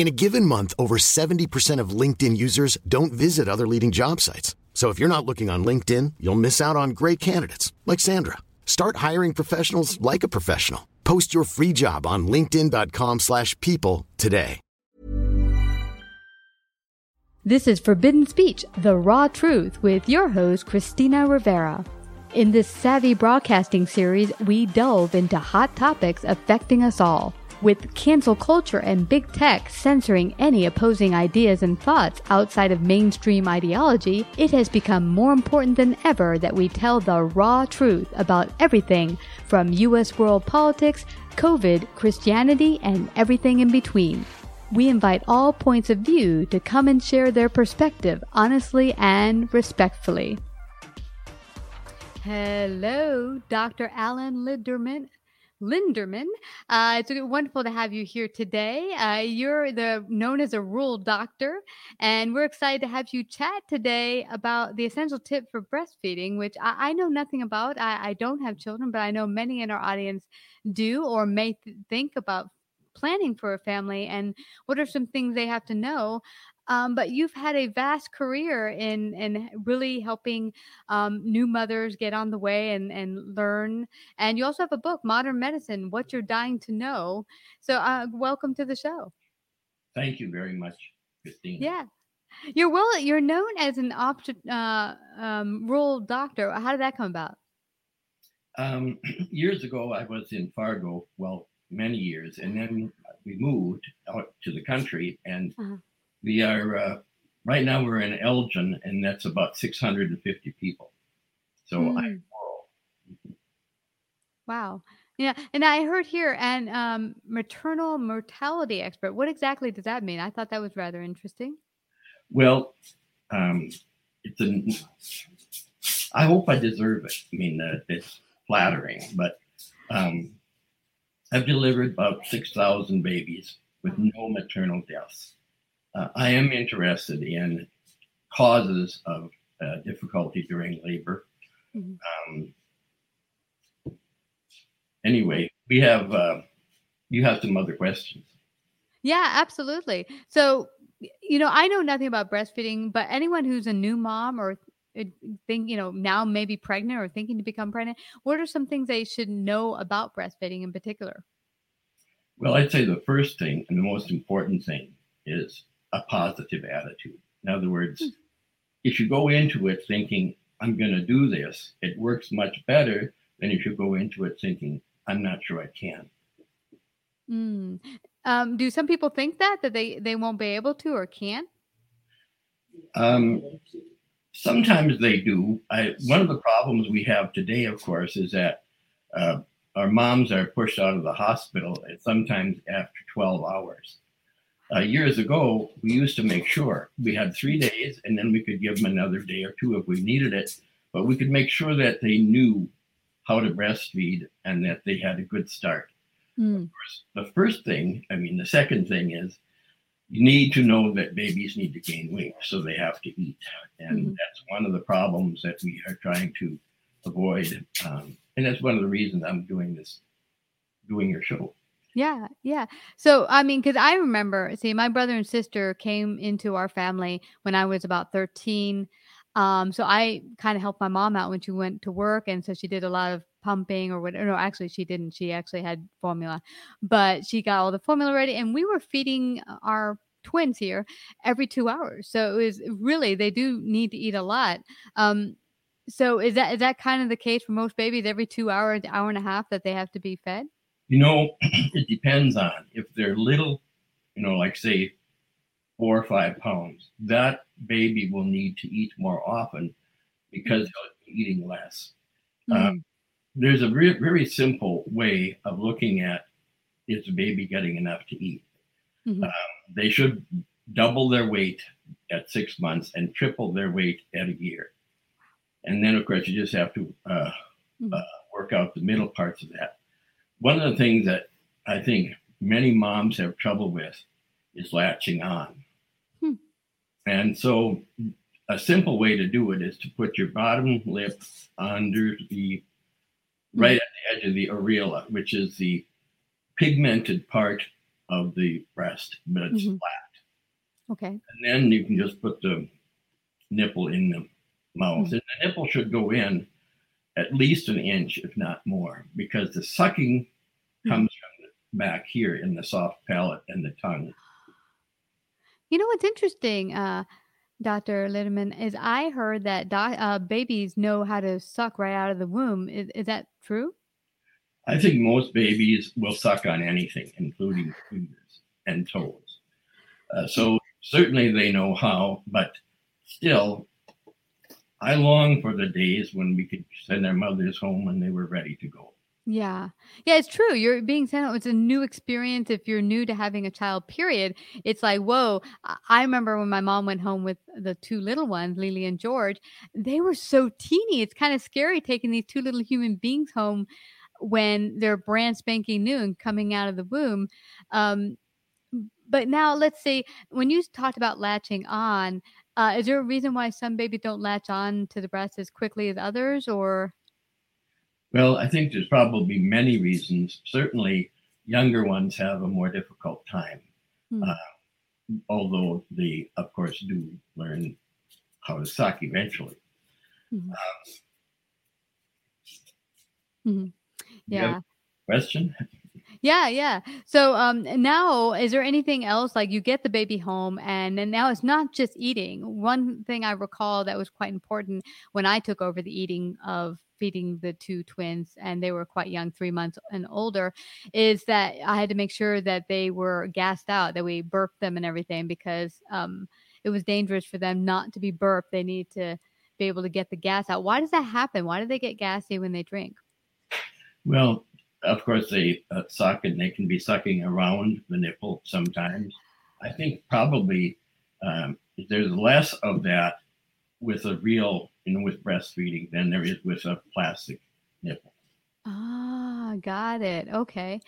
In a given month, over 70% of LinkedIn users don't visit other leading job sites. So if you're not looking on LinkedIn, you'll miss out on great candidates like Sandra. Start hiring professionals like a professional. Post your free job on linkedin.com/people today. This is Forbidden Speech, the raw truth with your host Christina Rivera. In this savvy broadcasting series, we delve into hot topics affecting us all. With cancel culture and big tech censoring any opposing ideas and thoughts outside of mainstream ideology, it has become more important than ever that we tell the raw truth about everything from U.S. world politics, COVID, Christianity, and everything in between. We invite all points of view to come and share their perspective honestly and respectfully. Hello, Dr. Alan Lindemann. Lindemann. Uh, it's wonderful to have you here today. Uh, you're the known as a rural doctor, and we're excited to have you chat today about the essential tip for breastfeeding, which I, I know nothing about. I, I, don't have children, but I know many in our audience do or may th- think about planning for a family and what are some things they have to know um, but you've had a vast career in in really helping um, new mothers get on the way and and learn. And you also have a book, Modern Medicine: What You're Dying to Know. So, uh, welcome to the show. Thank you very much, Christine. Yeah. You're well. You're known as an opt, uh, um, rural doctor. How did that come about? Um, years ago, I was in Fargo. Well, many years, and then we moved out to the country, and uh-huh. We are uh, right now we're in Elgin, and that's about 650 people. So mm. I'm Wow. Yeah, and I heard here and um, maternal mortality expert. What exactly does that mean? I thought that was rather interesting. Well, um, it's an. I hope I deserve it. I mean, uh, it's flattering, but um, I've delivered about six thousand babies with no maternal deaths uh, I am interested in causes of uh, difficulty during labor. Mm-hmm. Um, anyway, we have uh, you have some other questions. Yeah, absolutely. So, you know, I know nothing about breastfeeding, but anyone who's a new mom or think you know now maybe pregnant or thinking to become pregnant, what are some things they should know about breastfeeding in particular? Well, I'd say the first thing and the most important thing is a positive attitude. In other words, mm. if you go into it thinking, I'm going to do this, it works much better than if you go into it thinking, I'm not sure I can. Mm. Um, do some people think that that they they won't be able to or can't? Um, sometimes they do. I, one of the problems we have today, of course, is that uh, our moms are pushed out of the hospital sometimes after 12 hours uh, years ago, we used to make sure we had three days and then we could give them another day or two if we needed it. But we could make sure that they knew how to breastfeed and that they had a good start. Mm. The first thing, I mean, the second thing is you need to know that babies need to gain weight, so they have to eat. And mm-hmm. that's one of the problems that we are trying to avoid. Um, and that's one of the reasons I'm doing this, doing your show. Yeah, yeah. So, I mean, because I remember, see, my brother and sister came into our family when I was about 13. Um, so I kind of helped my mom out when she went to work. And so she did a lot of pumping or whatever. No, actually, she didn't. She actually had formula, but she got all the formula ready, and we were feeding our twins here every two hours. So it was really they do need to eat a lot. Um, so is that is that kind of the case for most babies? Every two hours, hour and a half that they have to be fed. You know, it depends on if they're little, you know, like say four or five pounds. That baby will need to eat more often because they're eating less. Mm-hmm. Um, there's a re- very simple way of looking at is the baby getting enough to eat. Mhm. Um, they should double their weight at six months and triple their weight at a year. And then, of course, you just have to uh, Mhm. uh, work out the middle parts of that. One of the things that I think many moms have trouble with is latching on. Hmm. And so, a simple way to do it is to put your bottom lip under the right at the edge of the areola, which is the pigmented part of the breast, but it's Mhm. flat. Okay. And then you can just put the nipple in the mouth. Mhm. And the nipple should go in at least an inch, if not more, because the sucking comes from the back here in the soft palate and the tongue. You know what's interesting, uh, Dr. Litterman, is I heard that doc, uh, babies know how to suck right out of the womb. Is, is that true? I think most babies will suck on anything, including fingers and toes. Uh, so certainly they know how, but still, I long for the days when we could send our mothers home when they were ready to go. Yeah. Yeah, it's true. You're being sent out. It's a new experience. If you're new to having a child, period, it's like, whoa. I- remember when my mom went home with the two little ones, Lily and George, they were so teeny. It's kind of scary taking these two little human beings home when they're brand spanking new and coming out of the womb. Um, but now let's say when you talked about latching on, uh, is there a reason why some babies don't latch on to the breast as quickly as others or? Well, I think there's probably many reasons. Certainly, younger ones have a more difficult time, Hmm. uh, although they, of course, do learn how to suck eventually. Mhm. Um, Mhm. Yeah. question? Yeah, yeah. So um now is there anything else like you get the baby home and then now it's not just eating. One thing I recall that was quite important when I took over the eating of feeding the two twins and they were quite young, 3 months and older, is that I had to make sure that they were gassed out, that we burped them and everything because um it was dangerous for them not to be burped. They need to be able to get the gas out. Why does that happen? Why do they get gassy when they drink? Well, of course, they uh, suck and they can be sucking around the nipple sometimes. I think probably um, there's less of that with a real, you know, with breastfeeding than there is with a plastic nipple. Ah, got it. Okay.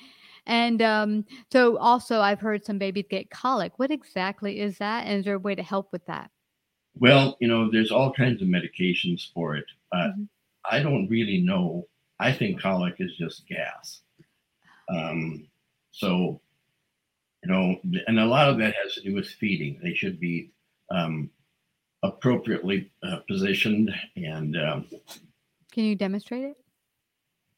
And um, so also I've heard some babies get colic. What exactly is that? And is there a way to help with that? Well, you know, there's all kinds of medications for it, but Mhm. I don't really know. I think colic is just gas. Um, so, you know, and a lot of that has to do with feeding. They should be um, appropriately uh, positioned and um, Can you demonstrate it?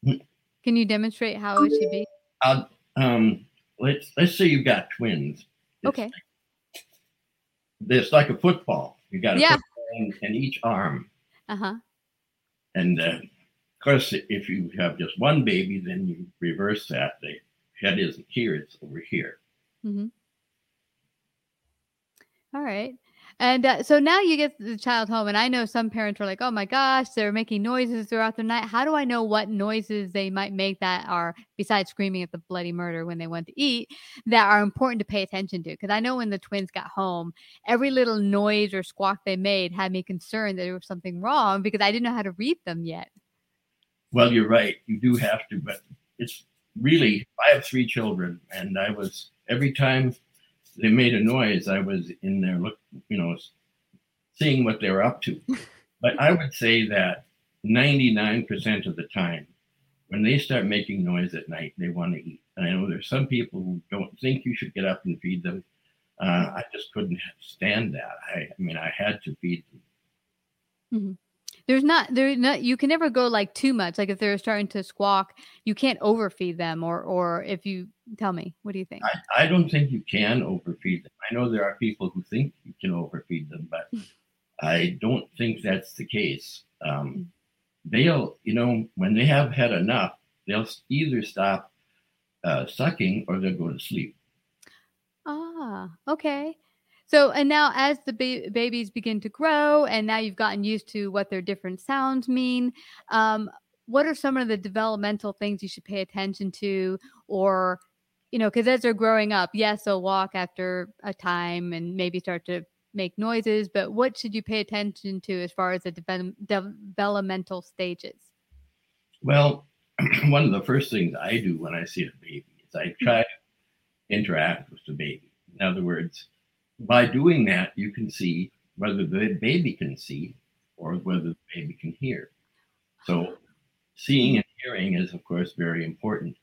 Hmm. Can you demonstrate how it should be? I'll, um, let's let's say you've got twins. It's Okay. It's like a football. You got a Yeah. football in, in each arm, Uh-huh. and uh, course, if you have just one baby, then you reverse that. The head isn't here; it's over here. Mm-hmm. All right. And uh, so now you get the child home, and I know some parents are like, "Oh my gosh, they're making noises throughout the night." How do I know what noises they might make that are, besides screaming at the bloody murder when they want to eat, that are important to pay attention to? Because I know when the twins got home, every little noise or squawk they made had me concerned that there was something wrong because I didn't know how to read them yet. Well, you're right. You do have to, but it's really. I have three children, and I was every time they made a noise, I was in there, look, you know, seeing what they were up to. But I would say that 99% of the time, when they start making noise at night, they want to eat. And I know there's some people who don't think you should get up and feed them. Uh, I just couldn't stand that. I, I mean, I had to feed them. There's not there not you can never go like too much. Like if they're starting to squawk, you can't overfeed them or or if you tell me, what do you think? I, I don't think you can overfeed them. I know there are people who think you can overfeed them, but I don't think that's the case. Um, they'll, you know, when they have had enough, they'll either stop uh, sucking or they'll go to sleep. Ah, okay. So, and now as the ba- babies begin to grow, and now you've gotten used to what their different sounds mean, um, what are some of the developmental things you should pay attention to? Or, you know, because as they're growing up, yes, they'll walk after a time and maybe start to make noises, but what should you pay attention to as far as the de- developmental stages? Well, one of the first things I do when I see a baby is I try to interact with the baby. In other words, by doing that, you can see whether the baby can see or whether the baby can hear. So, seeing and hearing is, of course, very important.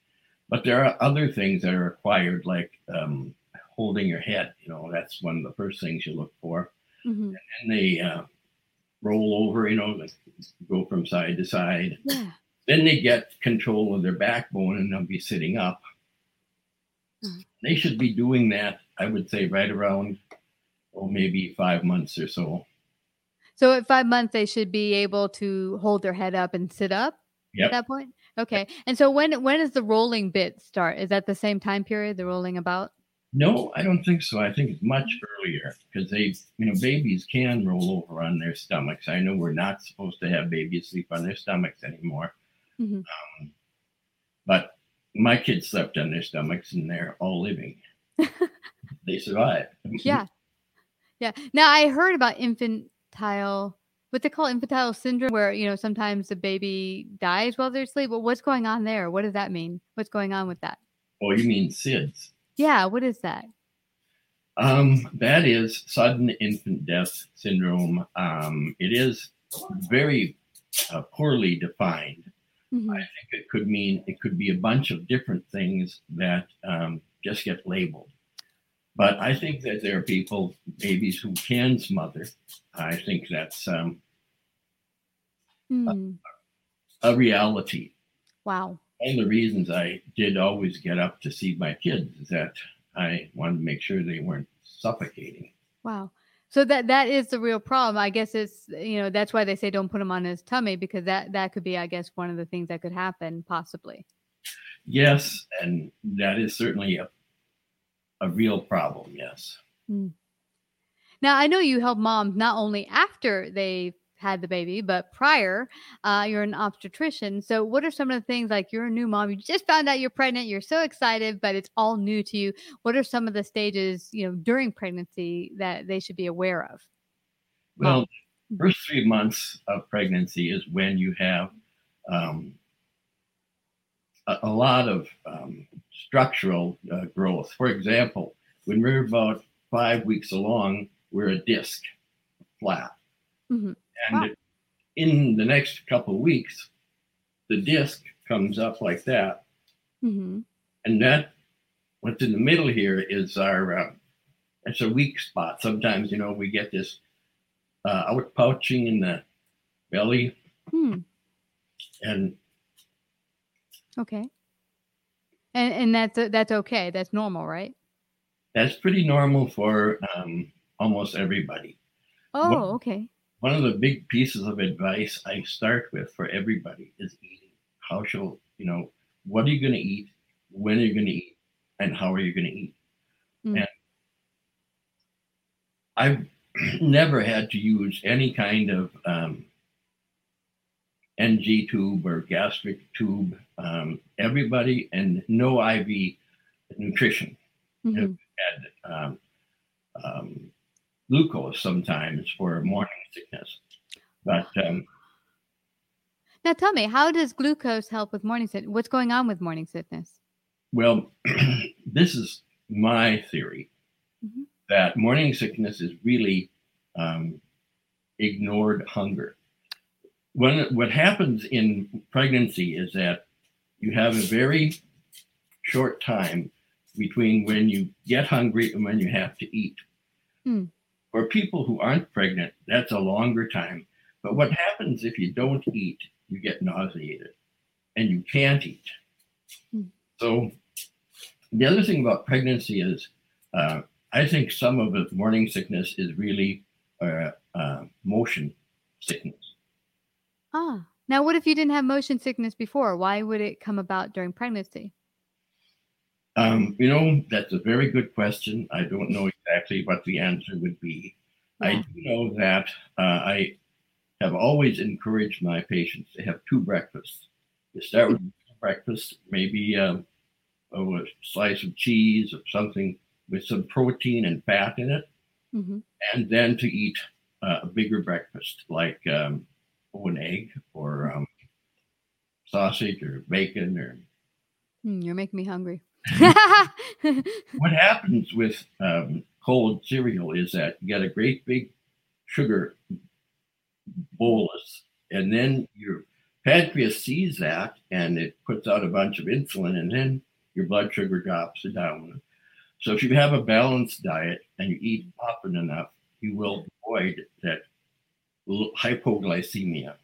But there are other things that are required, like um, holding your head. You know, that's one of the first things you look for. Mm-hmm. And they uh, roll over, you know, go from side to side. Yeah. Then they get control of their backbone and they'll be sitting up. Mm-hmm. They should be doing that I would say right around, oh, maybe five months or so. So at five months, they should be able to hold their head up and sit up yep. at that point. Okay. And so when when does the rolling bit start? Is that the same time period? The rolling about? No, I don't think so. I think it's much earlier because they, you know, babies can roll over on their stomachs. I know we're not supposed to have babies sleep on their stomachs anymore. Mm-hmm. Um, but my kids slept on their stomachs and they're all living. they survive. yeah. Yeah. Now I heard about infantile what they call infantile syndrome where you know sometimes the baby dies while they're asleep. But what's going on there? What does that mean? What's going on with that? Oh, you mean SIDS? Yeah, what is that? Um, that is sudden infant death syndrome. Um, it is very uh, poorly defined. Mm-hmm. I think it could mean it could be a bunch of different things that um, just get labeled. But I think that there are people, babies who can smother. I think that's um, mm. a, a, reality. Wow. One of the reasons I did always get up to see my kids is that I wanted to make sure they weren't suffocating. Wow. So that that is the real problem. I guess it's you know that's why they say don't put him on his tummy because that that could be I guess one of the things that could happen possibly. Yes, and that is certainly a a real problem. Yes. Mm. Now I know you help moms not only after they had the baby, but prior, uh, you're an obstetrician. So, what are some of the things like you're a new mom, you just found out you're pregnant, you're so excited, but it's all new to you. What are some of the stages, you know, during pregnancy that they should be aware of? Well, first three months of pregnancy is when you have um, a, a, lot of um, structural uh, growth. For example, when we're about five weeks along, we're a disc, flat. Mm-hmm. And wow. in the next couple of weeks, the disc comes up like that. Mm-hmm. And that, what's in the middle here is our, uh, it's a weak spot. Sometimes, you know, we get this uh, outpouching in the belly. Hmm. And okay. And and that's that's okay. That's normal, right? That's pretty normal for um, almost everybody. Oh, one, okay. One of the big pieces of advice I start with for everybody is eating. How shall you know what are you going to eat, when are you going to eat, and how are you going to eat? Mm. And I've never had to use any kind of um, NG tube or gastric tube. Um, everybody and no IV nutrition mm-hmm. had um, um, glucose sometimes for morning sickness. But um, now tell me, how does glucose help with morning sickness? What's going on with morning sickness? Well, this is my theory mm-hmm. that morning sickness is really um, ignored hunger when what happens in pregnancy is that you have a very short time between when you get hungry and when you have to eat. Hmm. For people who aren't pregnant, that's a longer time. But what happens if you don't eat? You get nauseated and you can't eat. Mm. So the other thing about pregnancy is uh, I think some of the morning sickness is really uh, uh, motion sickness. Ah, now what if you didn't have motion sickness before? Why would it come about during pregnancy? Um, you know, that's a very good question. I don't know exactly what the answer would be. Yeah. I do know that uh, I have always encouraged my patients to have two breakfasts. You start with breakfast, maybe um, a slice of cheese or something with some protein and fat in it, mm-hmm. and then to eat uh, a bigger breakfast like um, an egg or um, sausage or bacon or. Mm, you're making me hungry. what happens with um, cold cereal is that you get a great big sugar bolus, and then your pancreas sees that and it puts out a bunch of insulin, and then your blood sugar drops down. So if you have a balanced diet and you eat often enough, you will avoid that hypoglycemia.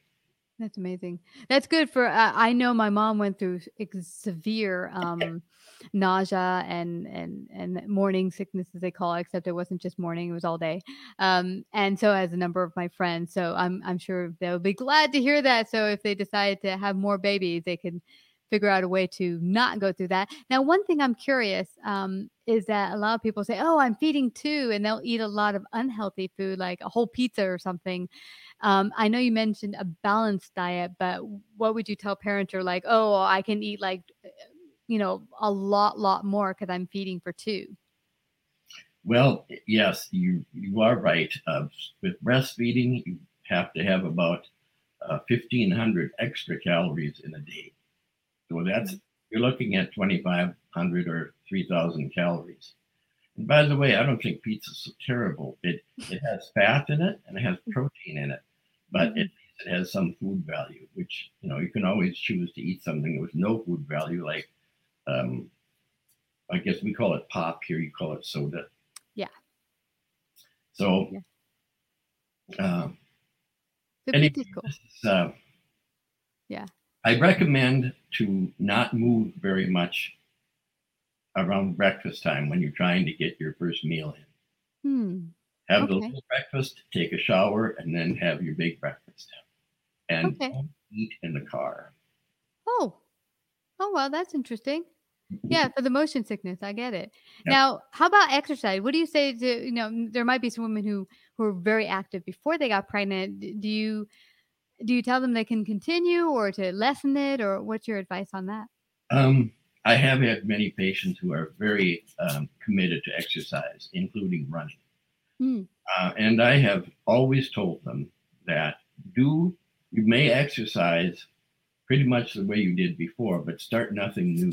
That's amazing. That's good for. Uh, I know my mom went through severe um, nausea and and and morning sickness, as they call it. Except it wasn't just morning; it was all day. Um, and so, as a number of my friends, so I'm I'm sure they'll be glad to hear that. So if they decide to have more babies, they can figure out a way to not go through that. Now, one thing I'm curious um, is that a lot of people say, "Oh, I'm feeding two," and they'll eat a lot of unhealthy food, like a whole pizza or something. Um, I know you mentioned a balanced diet, but what would you tell parents who are like, "Oh, I can eat like, you know, a lot, lot more because I'm feeding for two? Well, yes, you you are right. Uh, with breastfeeding, you have to have about uh, 1,500 extra calories in a day. So that's you're looking at 2,500 or 3,000 calories. And by the way, I don't think pizza's so terrible. It it has fat in it and it has protein in it, but it, it has some food value, which you know you can always choose to eat something with no food value, like um, I guess we call it pop here. You call it soda. Yeah. So. Yeah. Uh, anyway, cool. is, uh, yeah. I recommend to not move very much around breakfast time when you're trying to get your first meal in. Hmm. Have okay. the little breakfast, take a shower, and then have your big breakfast. And okay. don't eat in the car. Oh, oh well, that's interesting. Mm-hmm. Yeah, for the motion sickness, I get it. Yep. Now, how about exercise? What do you say to you know? There might be some women who who are very active before they got pregnant. Do you do you tell them they can continue or to lessen it or what's your advice on that? Um, i have had many patients who are very um, committed to exercise including running. Hmm. uh, and i have always told them that do you may exercise pretty much the way you did before but start nothing new.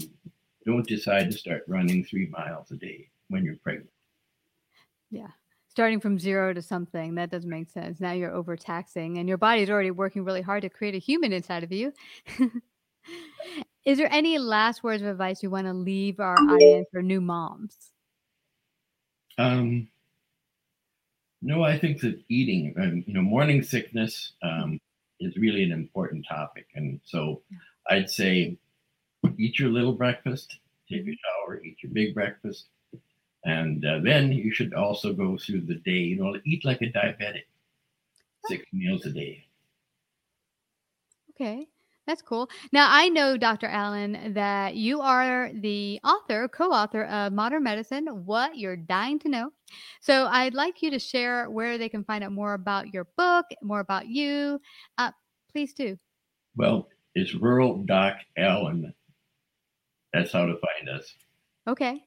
Don't decide to start running three miles a day when you're pregnant yeah starting from zero to something that doesn't make sense. Now you're overtaxing and your body's already working really hard to create a human inside of you. Is there any last words of advice you want to leave our audience for new moms? Um no i think that eating um, you know morning sickness um, is really an important topic. And so i'd say eat your little breakfast take a mm-hmm. shower eat your big breakfast and uh, then you should also go through the day, you know, eat like a diabetic, six meals a day. Okay, that's cool. Now, I know, Dr. Alan, that you are the author, co author of Modern Medicine What You're Dying to Know. So I'd like you to share where they can find out more about your book, more about you. Uh, please do. Well, it's Rural Doc Alan. That's how to find us. Okay.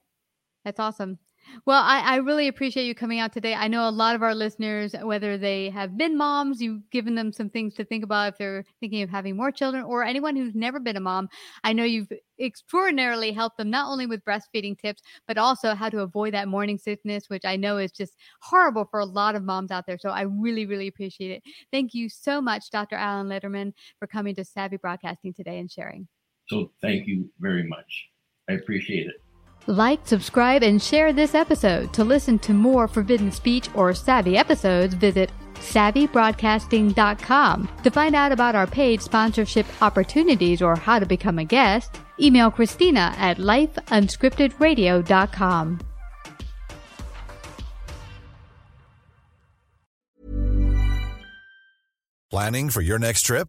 That's awesome. Well, I, I, really appreciate you coming out today. I know a lot of our listeners, whether they have been moms, you've given them some things to think about if they're thinking of having more children, or anyone who's never been a mom. I know you've extraordinarily helped them not only with breastfeeding tips, but also how to avoid that morning sickness, which I know is just horrible for a lot of moms out there. So I really, really appreciate it. Thank you so much, Dr. Alan Letterman, for coming to Savvy Broadcasting today and sharing. So thank you very much. I appreciate it. Like, subscribe, and share this episode. To listen to more Forbidden Speech or Savvy episodes, visit savvybroadcasting.com. To find out about our paid sponsorship opportunities or how to become a guest, email Christina at lifeunscriptedradio.com. Planning for your next trip?